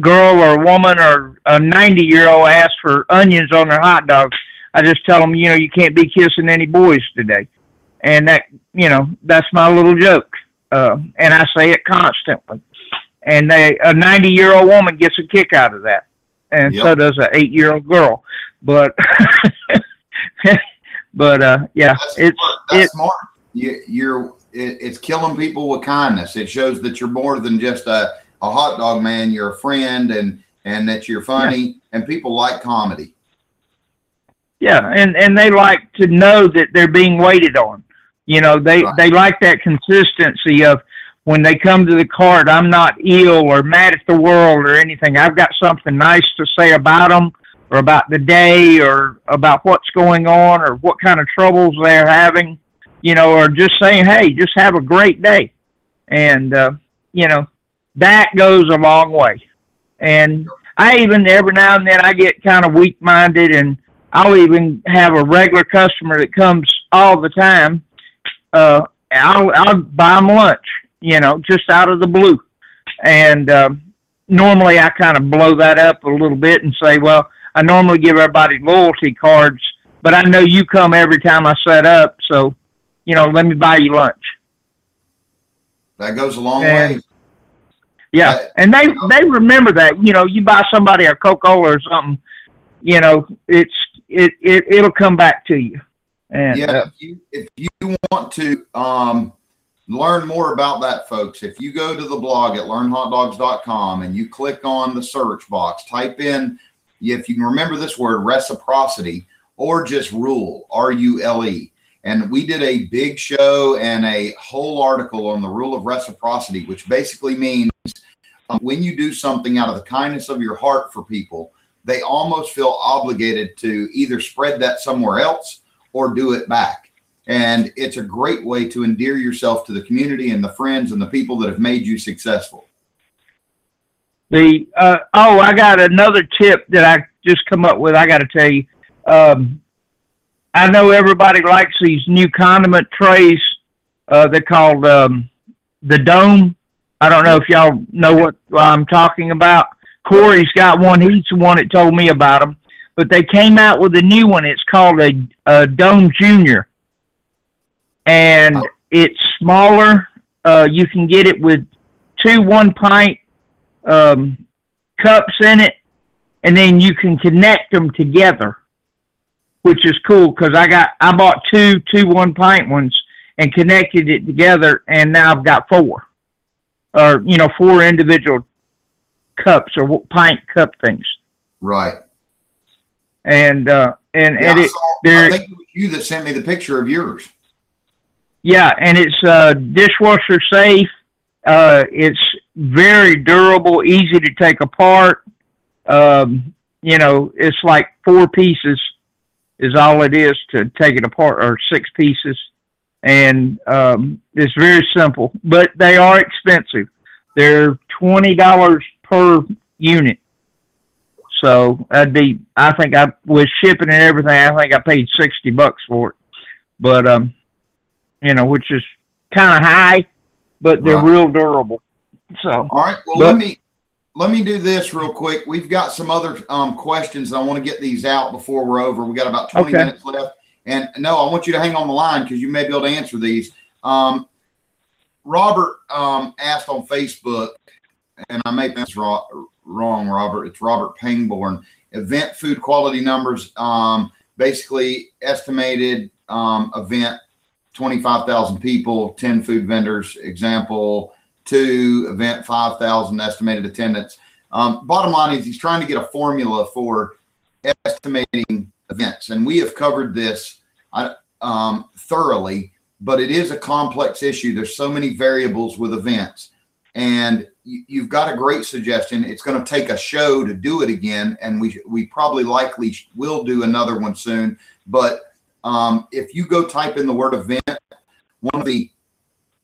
girl or a woman or a 90 year old asks for onions on their hot dogs, I just tell them, you know, you can't be kissing any boys today. And that, you know, that's my little joke. Uh, and I say it constantly and they, a 90 year old woman gets a kick out of that and so does an eight year old girl but [LAUGHS] [LAUGHS] but uh yeah That's it's smart. That's it- smart. You, you're it, it's killing people with kindness. It shows that you're more than just a, a hot dog man. You're a friend, and and that you're funny, and people like comedy. yeah and and they like to know that they're being waited on you know they Right. they like that consistency of when they come to the cart i'm not ill or mad at the world or anything i've got something nice to say about them or about the day or about what's going on or what kind of troubles they're having you know or just saying hey just have a great day and uh you know that goes a long way and i even every now and then i get kind of weak minded and I'll even have a regular customer that comes all the time. Uh, I'll I'll buy them lunch, you know, just out of the blue, and um, normally I kind of blow that up a little bit and say, well, I normally give everybody loyalty cards, but I know you come every time I set up, so you know, let me buy you lunch. That goes a long And- way. Yeah, and they they remember that. You know, you buy somebody a Coca Cola or something, you know, it's it it it'll come back to you. And yeah, uh, if you if you want to um, learn more about that, folks, if you go to the blog at learnhotdogs.com and you click on the search box, type in if you can remember this word reciprocity or just rule R U L E. And we did a big show and a whole article on the rule of reciprocity, which basically means um, when you do something out of the kindness of your heart for people, they almost feel obligated to either spread that somewhere else or do it back. And it's a great way to endear yourself to the community and the friends and the people that have made you successful. The uh, oh, I got another tip that I just come up with. I got to tell you. Um, I know everybody likes these new condiment trays. Uh, they're called um, the Dome. I don't know if y'all know what I'm talking about. Corey's got one. He's the one that told me about them. But they came out with a new one. It's called a, a Dome Junior, and it's smaller. Uh, you can get it with two one pint um, cups in it, and then you can connect them together, which is cool because I got I bought two two one pint ones and connected it together, and now I've got four, or you know four individual cups or pint cup things, Right. and uh, and Yeah, and I, it saw, I think it was you that sent me the picture of yours. Yeah, and it's uh, dishwasher safe. Uh, it's very durable, easy to take apart. Um, you know, it's like four pieces is all it is to take it apart, or six pieces, and um, it's very simple. But they are expensive. They're twenty dollars per unit. So that'd be. I think I with shipping and everything. I think I paid sixty bucks for it. But um, you know, which is kind of high, but they're Right. real durable. So, All right. Well, But- let me let me do this real quick. We've got some other um, questions. I want to get these out before we're over. We got about twenty Okay. minutes left. And no, I want you to hang on the line because you may be able to answer these. Um, Robert um, asked on Facebook, and I may pronounce wrong, wrong, Robert. It's Robert Pangborn. Event food quality numbers. Um, basically, estimated um, event 25,000 people, 10 food vendors. Example, two event 5,000 estimated attendance. Um, bottom line is he's trying to get a formula for estimating events, and we have covered this um, thoroughly. But it is a complex issue. There's so many variables with events, and you, you've got a great suggestion. It's going to take a show to do it again, and we we probably likely will do another one soon. But um, if you go type in the word event, one of the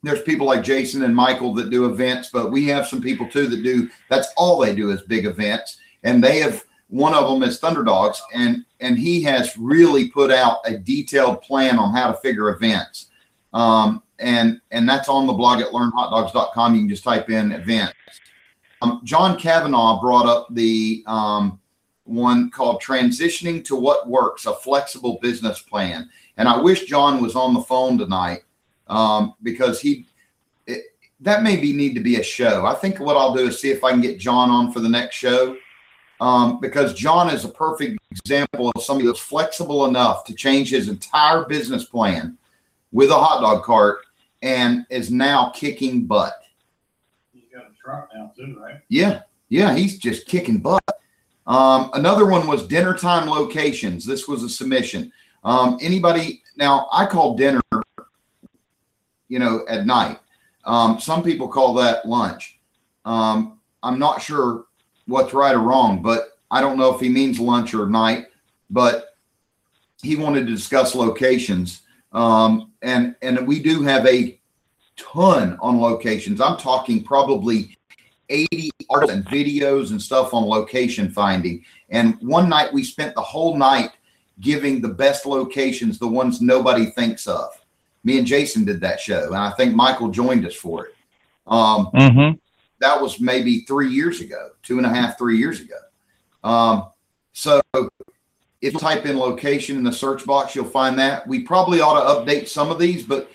there's people like Jason and Michael that do events, but we have some people too that do. That's all they do is big events, and they have one of them is Thunderdogs, and and he has really put out a detailed plan on how to figure events. Um, and and that's on the blog at learnhotdogs.com. You can just type in events. Um, John Kavanaugh brought up the um, one called Transitioning to What Works, a flexible business plan. And I wish John was on the phone tonight um, because he it, that maybe need to be a show. I think what I'll do is see if I can get John on for the next show um, because John is a perfect example of somebody that's flexible enough to change his entire business plan with a hot dog cart and is now kicking butt. He's got a truck now too, right? Yeah, yeah, he's just kicking butt. Um, another one was dinner time locations. This was a submission. Um, anybody now? I call dinner, you know, at night. Um, some people call that lunch. Um, I'm not sure what's right or wrong, but I don't know if he means lunch or night. But he wanted to discuss locations, um, and and we do have a ton on locations. I'm talking probably 80 articles and videos and stuff on location finding. And one night we spent the whole night giving the best locations, the ones nobody thinks of. Me and Jason did that show, and I think Michael joined us for it. Um, Mm-hmm. that was maybe three years ago, two and a half, three years ago. Um, so if you type in location in the search box, you'll find that. We probably ought to update some of these, but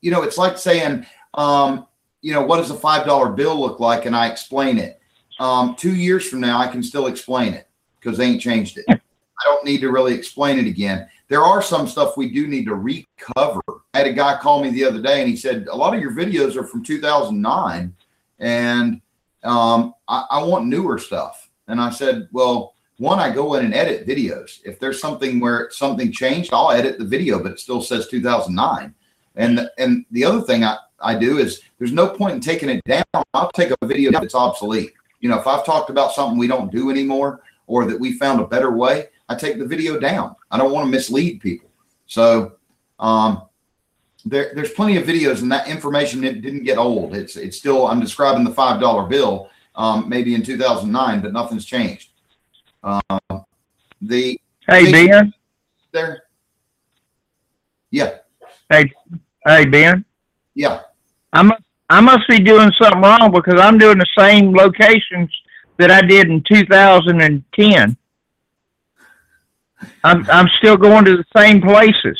you know, it's like saying, um, you know, what does a five dollar bill look like? And I explain it. Um, two years from now, I can still explain it because they ain't changed it. I don't need to really explain it again. There are some stuff we do need to recover. I had a guy call me the other day and he said, a lot of your videos are from 2009 and um, I, I want newer stuff. And I said, well, one, I go in and edit videos. If there's something where something changed, I'll edit the video, but it still says 2009. And and the other thing I, I do is there's no point in taking it down. I'll take a video that's obsolete. You know, if I've talked about something we don't do anymore or that we found a better way, I take the video down. I don't want to mislead people. So um, there, there's plenty of videos and that information it didn't get old. It's it's still I'm describing the five dollar bill um, maybe in 2009, but nothing's changed. Um, the Hey Ben. there, yeah, Hey hey Ben. yeah. I must I must be doing something wrong because I'm doing the same locations that I did in 2010. I'm I'm still going to the same places.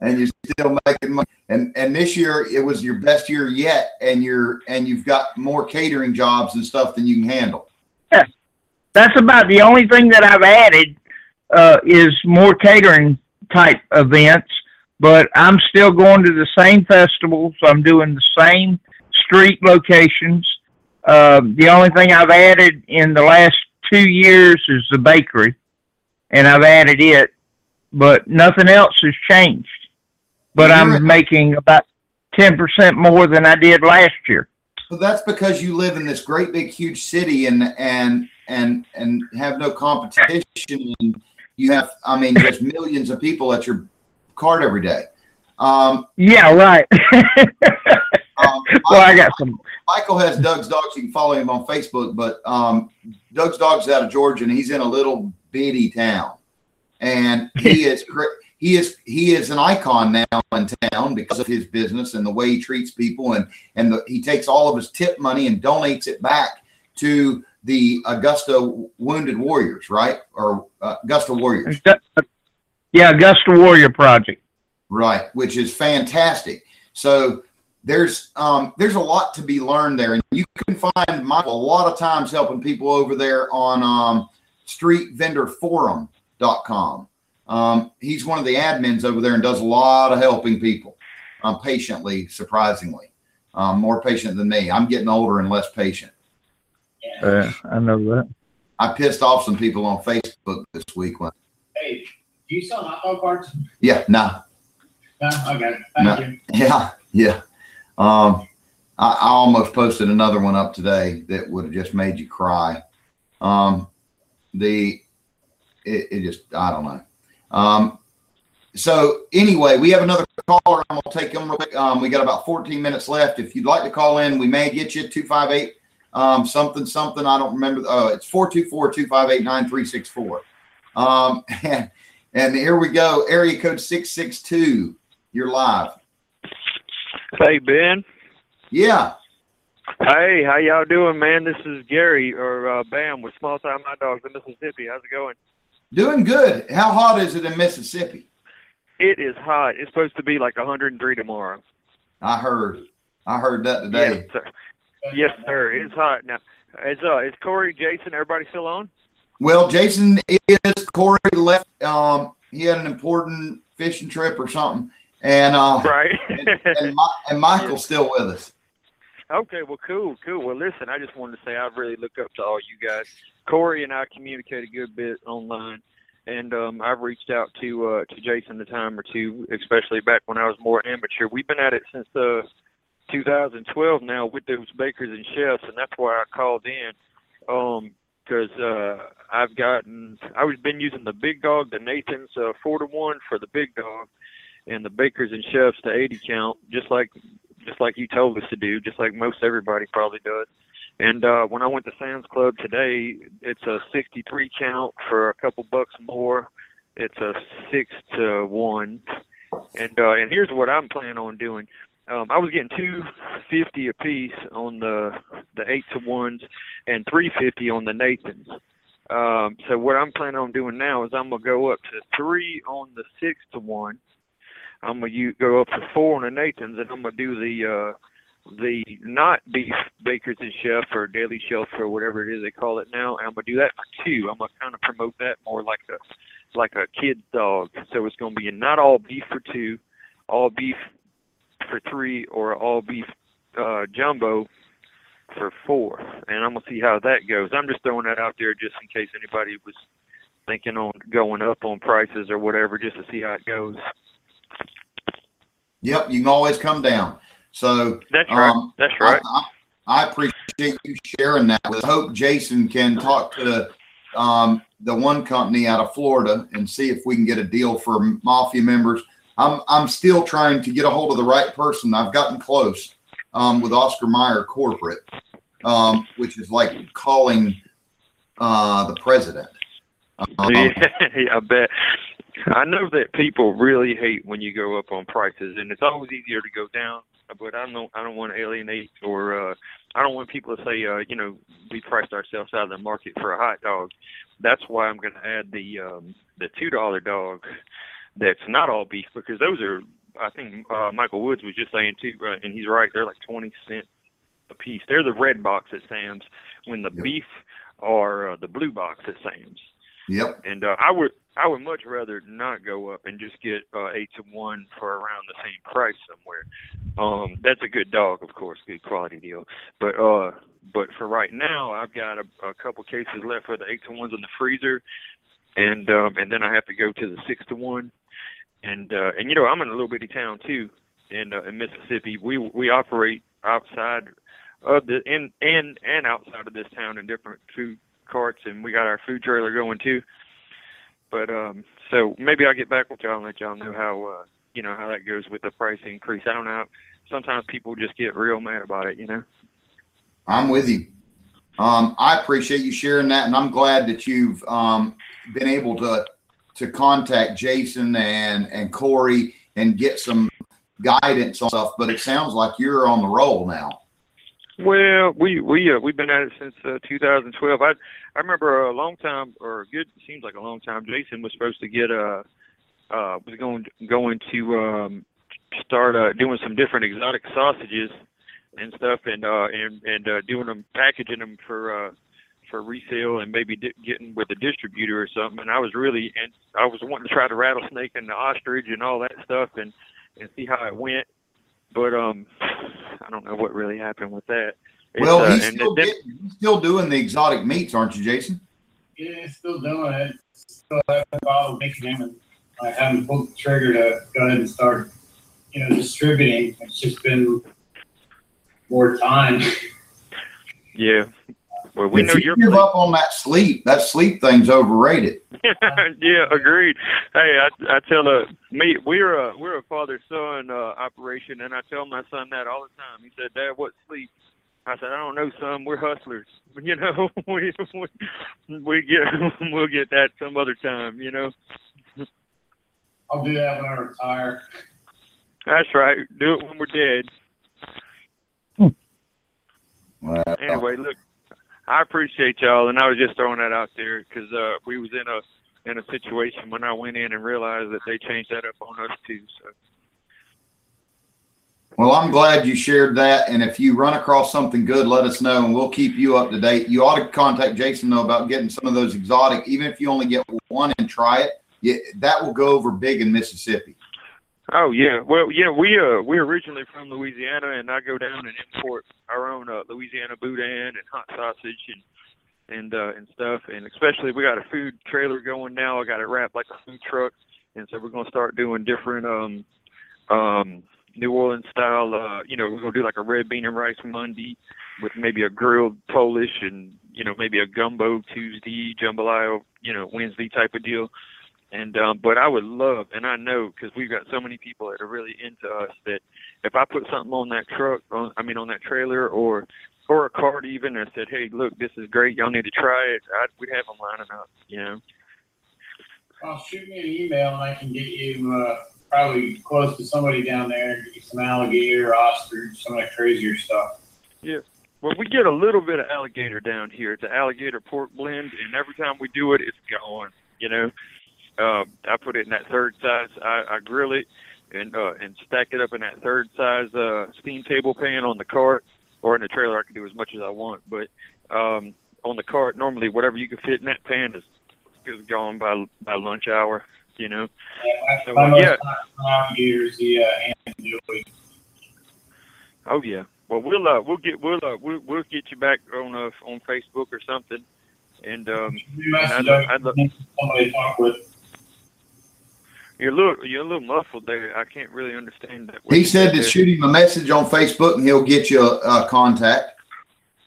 and you're still making money. And and this year it was your best year yet, and you're and you've got more catering jobs and stuff than you can handle. Yeah, That's about the only thing that I've added uh, is more catering type events. But I'm still going to the same festivals. I'm doing the same street locations. Uh, the only thing I've added in the last two years is the bakery, and I've added it, but nothing else has changed. But You're- I'm making about ten percent more than I did last year. So that's because you live in this great big huge city and and and and have no competition. And you have, I mean, there's [LAUGHS] millions of people at your cart every day. Um, Yeah, right. [LAUGHS] um, [LAUGHS] well, I got some. Michael has Doug's Dogs. You can follow him on Facebook. But um, Doug's Dogs is out of Georgia, and he's in a little bitty town, and he [LAUGHS] is he is he is an icon now in town because of his business and the way he treats people, and and the, he takes all of his tip money and donates it back to the Augusta Wounded Warriors, right? Or uh, Augusta Warriors. Yeah, Augusta Warrior Project. Right, which is fantastic. So there's um, there's a lot to be learned there, and you can find Michael a lot of times helping people over there on um, StreetVendorForum.com. Um, he's one of the admins over there and does a lot of helping people um, patiently, surprisingly, um, more patient than me. I'm getting older and less patient. Uh, I know that. I pissed off some people on Facebook this week. When, Hey, do you sell hot dog carts? yeah, nah, No, okay, thank No. you. [LAUGHS] Yeah, yeah. Um, I, I almost posted another one up today that would have just made you cry. Um, the it, it just I don't know. Um, so anyway, we have another caller. I'm gonna take them real quick. Um, we got about 14 minutes left. If you'd like to call in, we may get you 258 um, something something. I don't remember. Uh, it's 424-258-9364. Um, [LAUGHS] and, and here we go. Area code 662. You're live. Hey Ben. Yeah. Hey, how y'all doing, man? This is Gary or uh, Bam with Small Time Hot Dogs in Mississippi. How's it going? Doing good. How hot is it in Mississippi? It is hot. It's supposed to be like 103 tomorrow. I heard. I heard that today. Yes, sir. Yes, sir. It's hot now. Is uh, is Corey, Jason, everybody still on? Well, Jason is Corey left. Um, he had an important fishing trip or something, and uh, Right. and, and, and Michael's still with us. okay. Well, cool, cool. Well, listen, I just wanted to say I really look up to all you guys. Corey and I communicate a good bit online, and um, I've reached out to uh, to Jason a time or two, especially back when I was more amateur. We've been at it since uh, 2012 now with those bakers and chefs, and that's why I called in. Um, because uh, I've gotten, I was been using the big dog, the Nathan's uh, four to one for the big dog, and the bakers and chefs to 80 count, just like just like you told us to do, just like most everybody probably does. And uh, when I went to Sam's Club today, it's a 63 count for a couple bucks more. It's a six to one, and uh, and here's what I'm planning on doing. Um, I was getting two fifty a piece on the the eight to ones and three fifty on the Nathans. Um, so what I'm planning on doing now is I'm gonna go up to three on the six to one. I'm gonna go up to four on the Nathans, and I'm gonna do the uh, the not beef bakers and chef or Daily Chef or whatever it is they call it now. And I'm gonna do that for two. I'm gonna kind of promote that more like a like a kid's dog. So it's gonna be a not all beef for two, all beef for three, or all beef uh, jumbo for four. And I'm gonna see how that goes. I'm just throwing that out there just in case anybody was thinking on going up on prices or whatever, just to see how it goes. Yep, you can always come down. So That's right. Um, That's right. I, I I appreciate you sharing that. I hope Jason can talk to um, the one company out of Florida and see if we can get a deal for mafia members. I'm I'm still trying to get a hold of the right person. I've gotten close um, with Oscar Mayer Corporate, um, which is like calling uh, the president. [LAUGHS] Um, yeah, I bet. I know that people really hate when you go up on prices, and it's always easier to go down. But I don't, I don't want to alienate, or uh, I don't want people to say, uh, you know, we priced ourselves out of the market for a hot dog. That's why I'm going to add the um, the two dollar dog that's not all beef because those are, I think uh, Michael Woods was just saying too, uh, and he's right. They're like twenty cent a piece. They're the red box at Sam's, when the Yep. beef are uh, the blue box at Sam's. Yep. And uh, I would I would much rather not go up and just get uh, eight to one for around the same price somewhere. Um, that's a good dog, of course, good quality deal. But uh, but for right now, I've got a, a couple cases left for the eight to ones in the freezer, and um, and then I have to go to the six to one, and uh, and you know I'm in a little bitty town too, in uh, in Mississippi. We we operate outside of the in and and outside of this town in different food carts, and we got our food trailer going too. But um, so maybe I'll get back with y'all and let y'all know how uh, you know how that goes with the price increase. I don't know. Sometimes people just get real mad about it, you know. I'm with you. Um, I appreciate you sharing that, and I'm glad that you've um, been able to to contact Jason and and Corey and get some guidance on stuff. But it sounds like you're on the roll now. Well, we we uh, we've been at it since uh, 2012. I I remember a long time, or a good seems like a long time. Jason was supposed to get uh uh was going going to um start uh, doing some different exotic sausages and stuff, and uh and and uh, doing them packaging them for uh for resale and maybe di- getting with a distributor or something. And I was really and I was wanting to try the rattlesnake and the ostrich and all that stuff and and see how it went. But um, [SIGHS] I don't know what really happened with that. It's, Well, uh, he's and still, then- getting, he's still doing the exotic meats, aren't you, Jason? Yeah, still doing it. Still haven't followed making him and I haven't pulled the trigger to go ahead and start, you know, distributing. It's just been more time. Yeah. Well, we if know you give up on that sleep, that sleep thing's overrated. [LAUGHS] yeah, agreed. Hey, I I tell uh me we're a we're a father son uh, operation, and I tell my son that all the time. He said, "Dad, what sleep?" I said, "I don't know, son. We're hustlers. [LAUGHS] You know, [LAUGHS] we we, we get we'll get that some other time. You know, I'll do that when I retire. that's right. Do it when we're dead." Well, Anyway, look, I appreciate y'all, and I was just throwing that out there because uh, we was in a in a situation when I went in and realized that they changed that up on us too. So. Well, I'm glad you shared that. And if you run across something good, let us know and we'll keep you up to date. You ought to contact Jason though about getting some of those exotic, even if you only get one and try it. Yeah, that will go over big in Mississippi. Oh yeah, well yeah, we uh we're originally from Louisiana, and I go down and import our own uh, Louisiana boudin and hot sausage and and uh, and stuff, and especially we got a food trailer going now. I got it wrapped like a food truck, and so we're gonna start doing different um um New Orleans style. Uh, you know, we're gonna do like a red bean and rice Monday with maybe a grilled Polish and you know maybe a gumbo Tuesday, jambalaya you know Wednesday type of deal. And um, but I would love, and I know because we've got so many people that are really into us that if I put something on that truck, on, I mean on that trailer or or a cart even, and said, hey, look, this is great, y'all need to try it. I'd, we'd have them lining up, you know. Well, shoot me an email and I can get you uh, probably close to somebody down there and get you some alligator, ostrich, some of that crazier stuff. Yeah. Well, we get a little bit of alligator down here. It's an alligator pork blend, and every time we do it, it's gone. You know, uh, I put it in that third size. I, I grill it and uh, and stack it up in that third size uh, steam table pan on the cart, or in the trailer. I can do as much as I want, but um, on the cart, normally whatever you can fit in that pan is is gone by by lunch hour. You know. Yeah, So, uh, yeah. common alligator is the uh. Oh yeah. Well, we'll uh, we'll get we'll uh, we'll, we'll get you back on uh, on Facebook or something, and um, Shoot me a I'd message. lo- I I'd lo- can somebody to talk with. You're a little you're a little muffled there. I can't really understand that. He said to shoot him a message on Facebook and he'll get you a, a contact.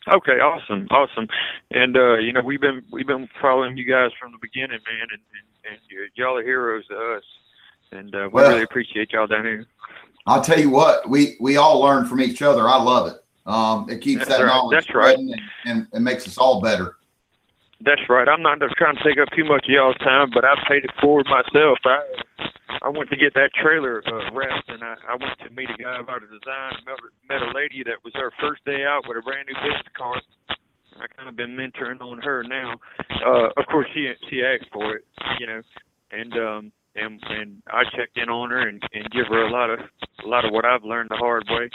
Okay, awesome, awesome. And uh, you know, we've been we've been following you guys from the beginning, man, and and, and y'all are heroes to us, and uh, we Well- really appreciate y'all down here. I'll tell you what, we, we all learn from each other. I love it. Um, it keeps That's that right. knowledge That's right. and, and makes us all better. That's right. I'm not just trying to take up too much of y'all's time, but I paid it forward myself. I I went to get that trailer uh, wrapped, and I, I went to meet a guy about a design. Met, met a lady that was her first day out with a brand new business card. I kind of been mentoring on her now. Uh, of course, she she asked for it, you know, and um and and I checked in on her and and give her a lot of a lot of what I've learned the hard way.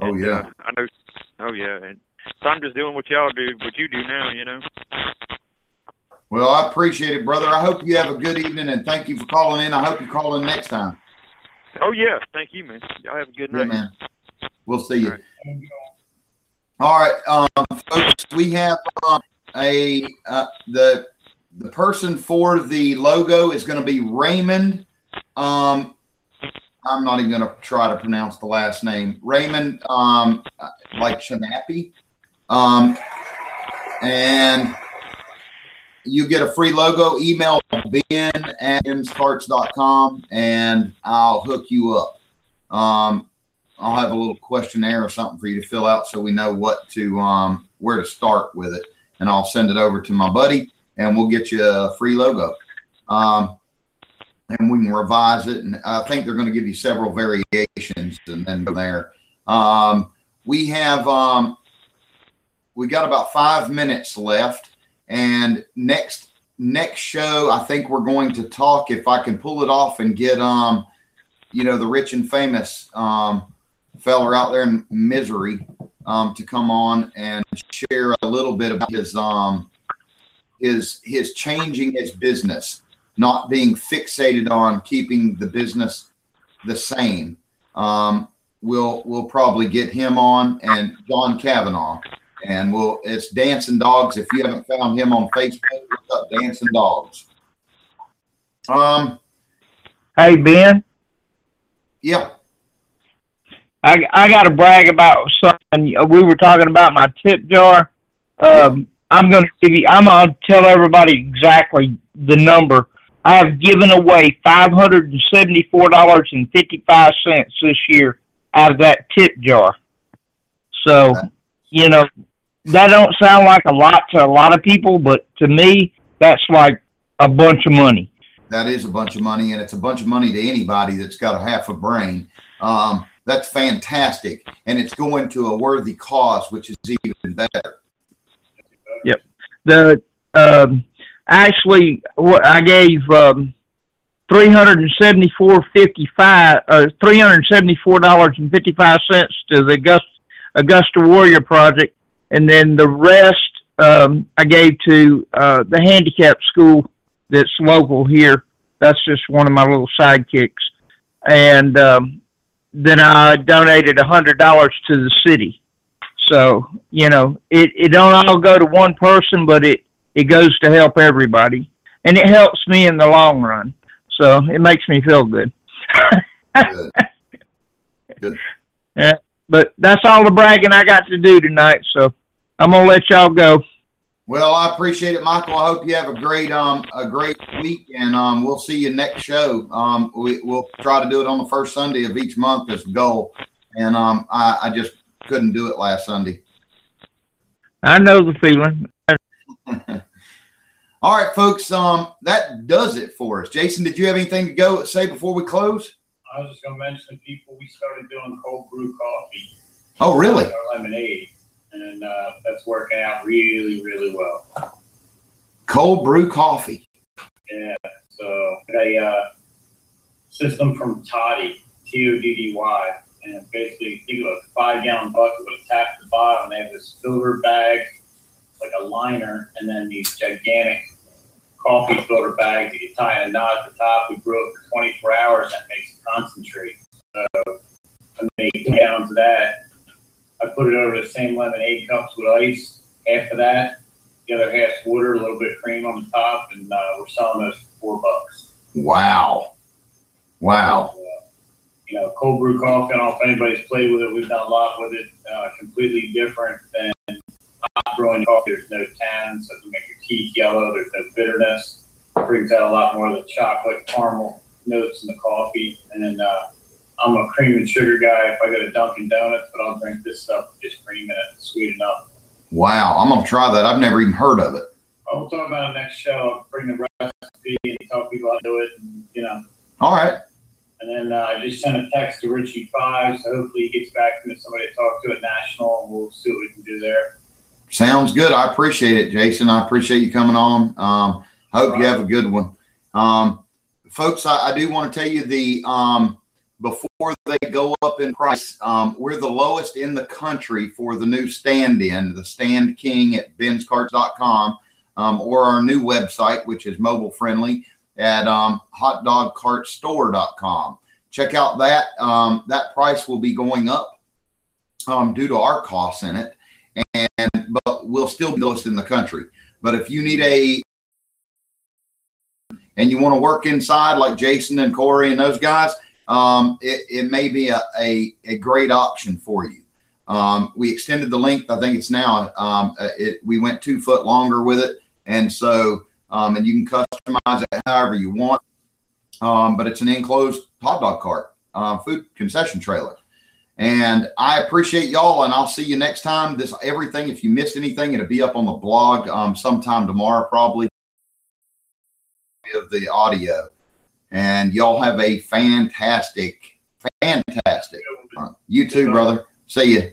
Oh, yeah. uh, I know. Oh yeah, and so I'm just doing what y'all do, what you do now, you know. Well, I appreciate it, brother. I hope you have a good evening and thank you for calling in. I hope you call in next time. Oh yeah, thank you, man. Y'all have a good Yeah, night. man. We'll see you. All right. All right, um, folks, we have um, a uh, the the person for the logo is going to be Raymond. Um, I'm not even going to try to pronounce the last name. Raymond, um, like Shanappy. Um, and you get a free logo. Email ben at benscarts.com and I'll hook you up. Um, I'll have a little questionnaire or something for you to fill out so we know what to um where to start with it. And I'll send it over to my buddy and we'll get you a free logo. Um and we can revise it. And I think they're going to give you several variations and then from there. Um we have um we got about five minutes left. And next next show, I think we're going to talk if I can pull it off and get um you know the rich and famous um fella out there in misery um, to come on and share a little bit about his um, his his changing his business, not being fixated on keeping the business the same. Um, we'll we'll probably get him on and John Kavanaugh, and we'll it's Dancing Dogs. If you haven't found him on Facebook, look up Dancing Dogs. Um, Hey Ben, yeah, I I got to brag about something. We were talking about my tip jar. Um, I'm going to give you. I'm going to tell everybody exactly the number. I have given away five hundred and seventy-four dollars and fifty-five cents this year out of that tip jar. So, you know, that don't sound like a lot to a lot of people, but to me, that's like a bunch of money. That is a bunch of money, and it's a bunch of money to anybody that's got a half a brain. Um, that's fantastic, and it's going to a worthy cause, which is even better. Yep. The um, actually what I gave um, three hundred and seventy four fifty five uh, three hundred seventy four dollars and fifty five cents to the Augusta, Augusta Warrior Project, and then the rest um, I gave to uh, the handicap school that's local here. That's just one of my little sidekicks, and um, then I donated a hundred dollars to the city. So, you know, it, it don't all go to one person, but it, it goes to help everybody. And it helps me in the long run. So it makes me feel good. [LAUGHS] Good. Good. But that's all the bragging I got to do tonight. So I'm going to let y'all go. Well, I appreciate it, Michael. I hope you have a great um a great week, and um we'll see you next show. Um, we we'll try to do it on the first Sunday of each month as a goal, and um I, I just couldn't do it last Sunday. I know the feeling. [LAUGHS] All right, folks. Um, that does it for us. Jason, did you have anything to go say before we close? I was just gonna mention people, we started doing cold brew coffee. Oh, really? Or lemonade, and, uh, that's working out really, really well. Cold brew coffee. Yeah, so a, uh, system from Toddy, T O D D Y, and basically think of a five gallon bucket with a tap at the bottom. They have this filter bag, like a liner, and then these gigantic coffee filter bags that you tie a knot at the top. We brew it for 24 hours. That makes it concentrate. So I made two gallons of that. I put it over the same lemonade cups with ice. Half of that, the other half's water, a little bit of cream on the top, and uh, we're selling those for four bucks. Wow. Wow. Uh, You know, cold brew coffee, I don't know if anybody's played with it, we've done a lot with it, uh, completely different than hot brewing coffee, there's no tannins, doesn't make your teeth yellow, there's no bitterness. Brings out a lot more of the chocolate caramel notes in the coffee, and then, uh, I'm a cream and sugar guy if I go to Dunkin' Donuts, but I'll drink this stuff with just cream in it, it's sweet enough. Wow. I'm gonna try that. I've never even heard of it. I'll talk about it next show, I'll bring the recipe and tell people how to do it, and, you know, All right. And then uh, I just sent a text to Richie Five, so hopefully he gets back to me, somebody to talk to at National, and we'll see what we can do there. Sounds good. I appreciate it, Jason. I appreciate you coming on. Um, hope you have a good one. Um, folks, I, I do want to tell you the, um, before they go up in price, um, we're the lowest in the country for the new stand in, the stand king at benscarts.com, um, or our new website, which is mobile friendly at, um, hotdogcartstore.com. Check out that. Um, that price will be going up, um, due to our costs in it and but we'll still be lowest in the country. But if you need a and you want to work inside like Jason and Corey and those guys, um, it, it may be a, a, a great option for you. Um, we extended the length. I think it's now, um, uh, it, we went two foot longer with it. And so, um, and you can customize it however you want. Um, but it's an enclosed hot dog cart, uh, food concession trailer. And I appreciate y'all, and I'll see you next time. This everything. If you missed anything, it'll be up on the blog um, sometime tomorrow, probably of the audio. And y'all have a fantastic, fantastic. uh, You too, brother. See you.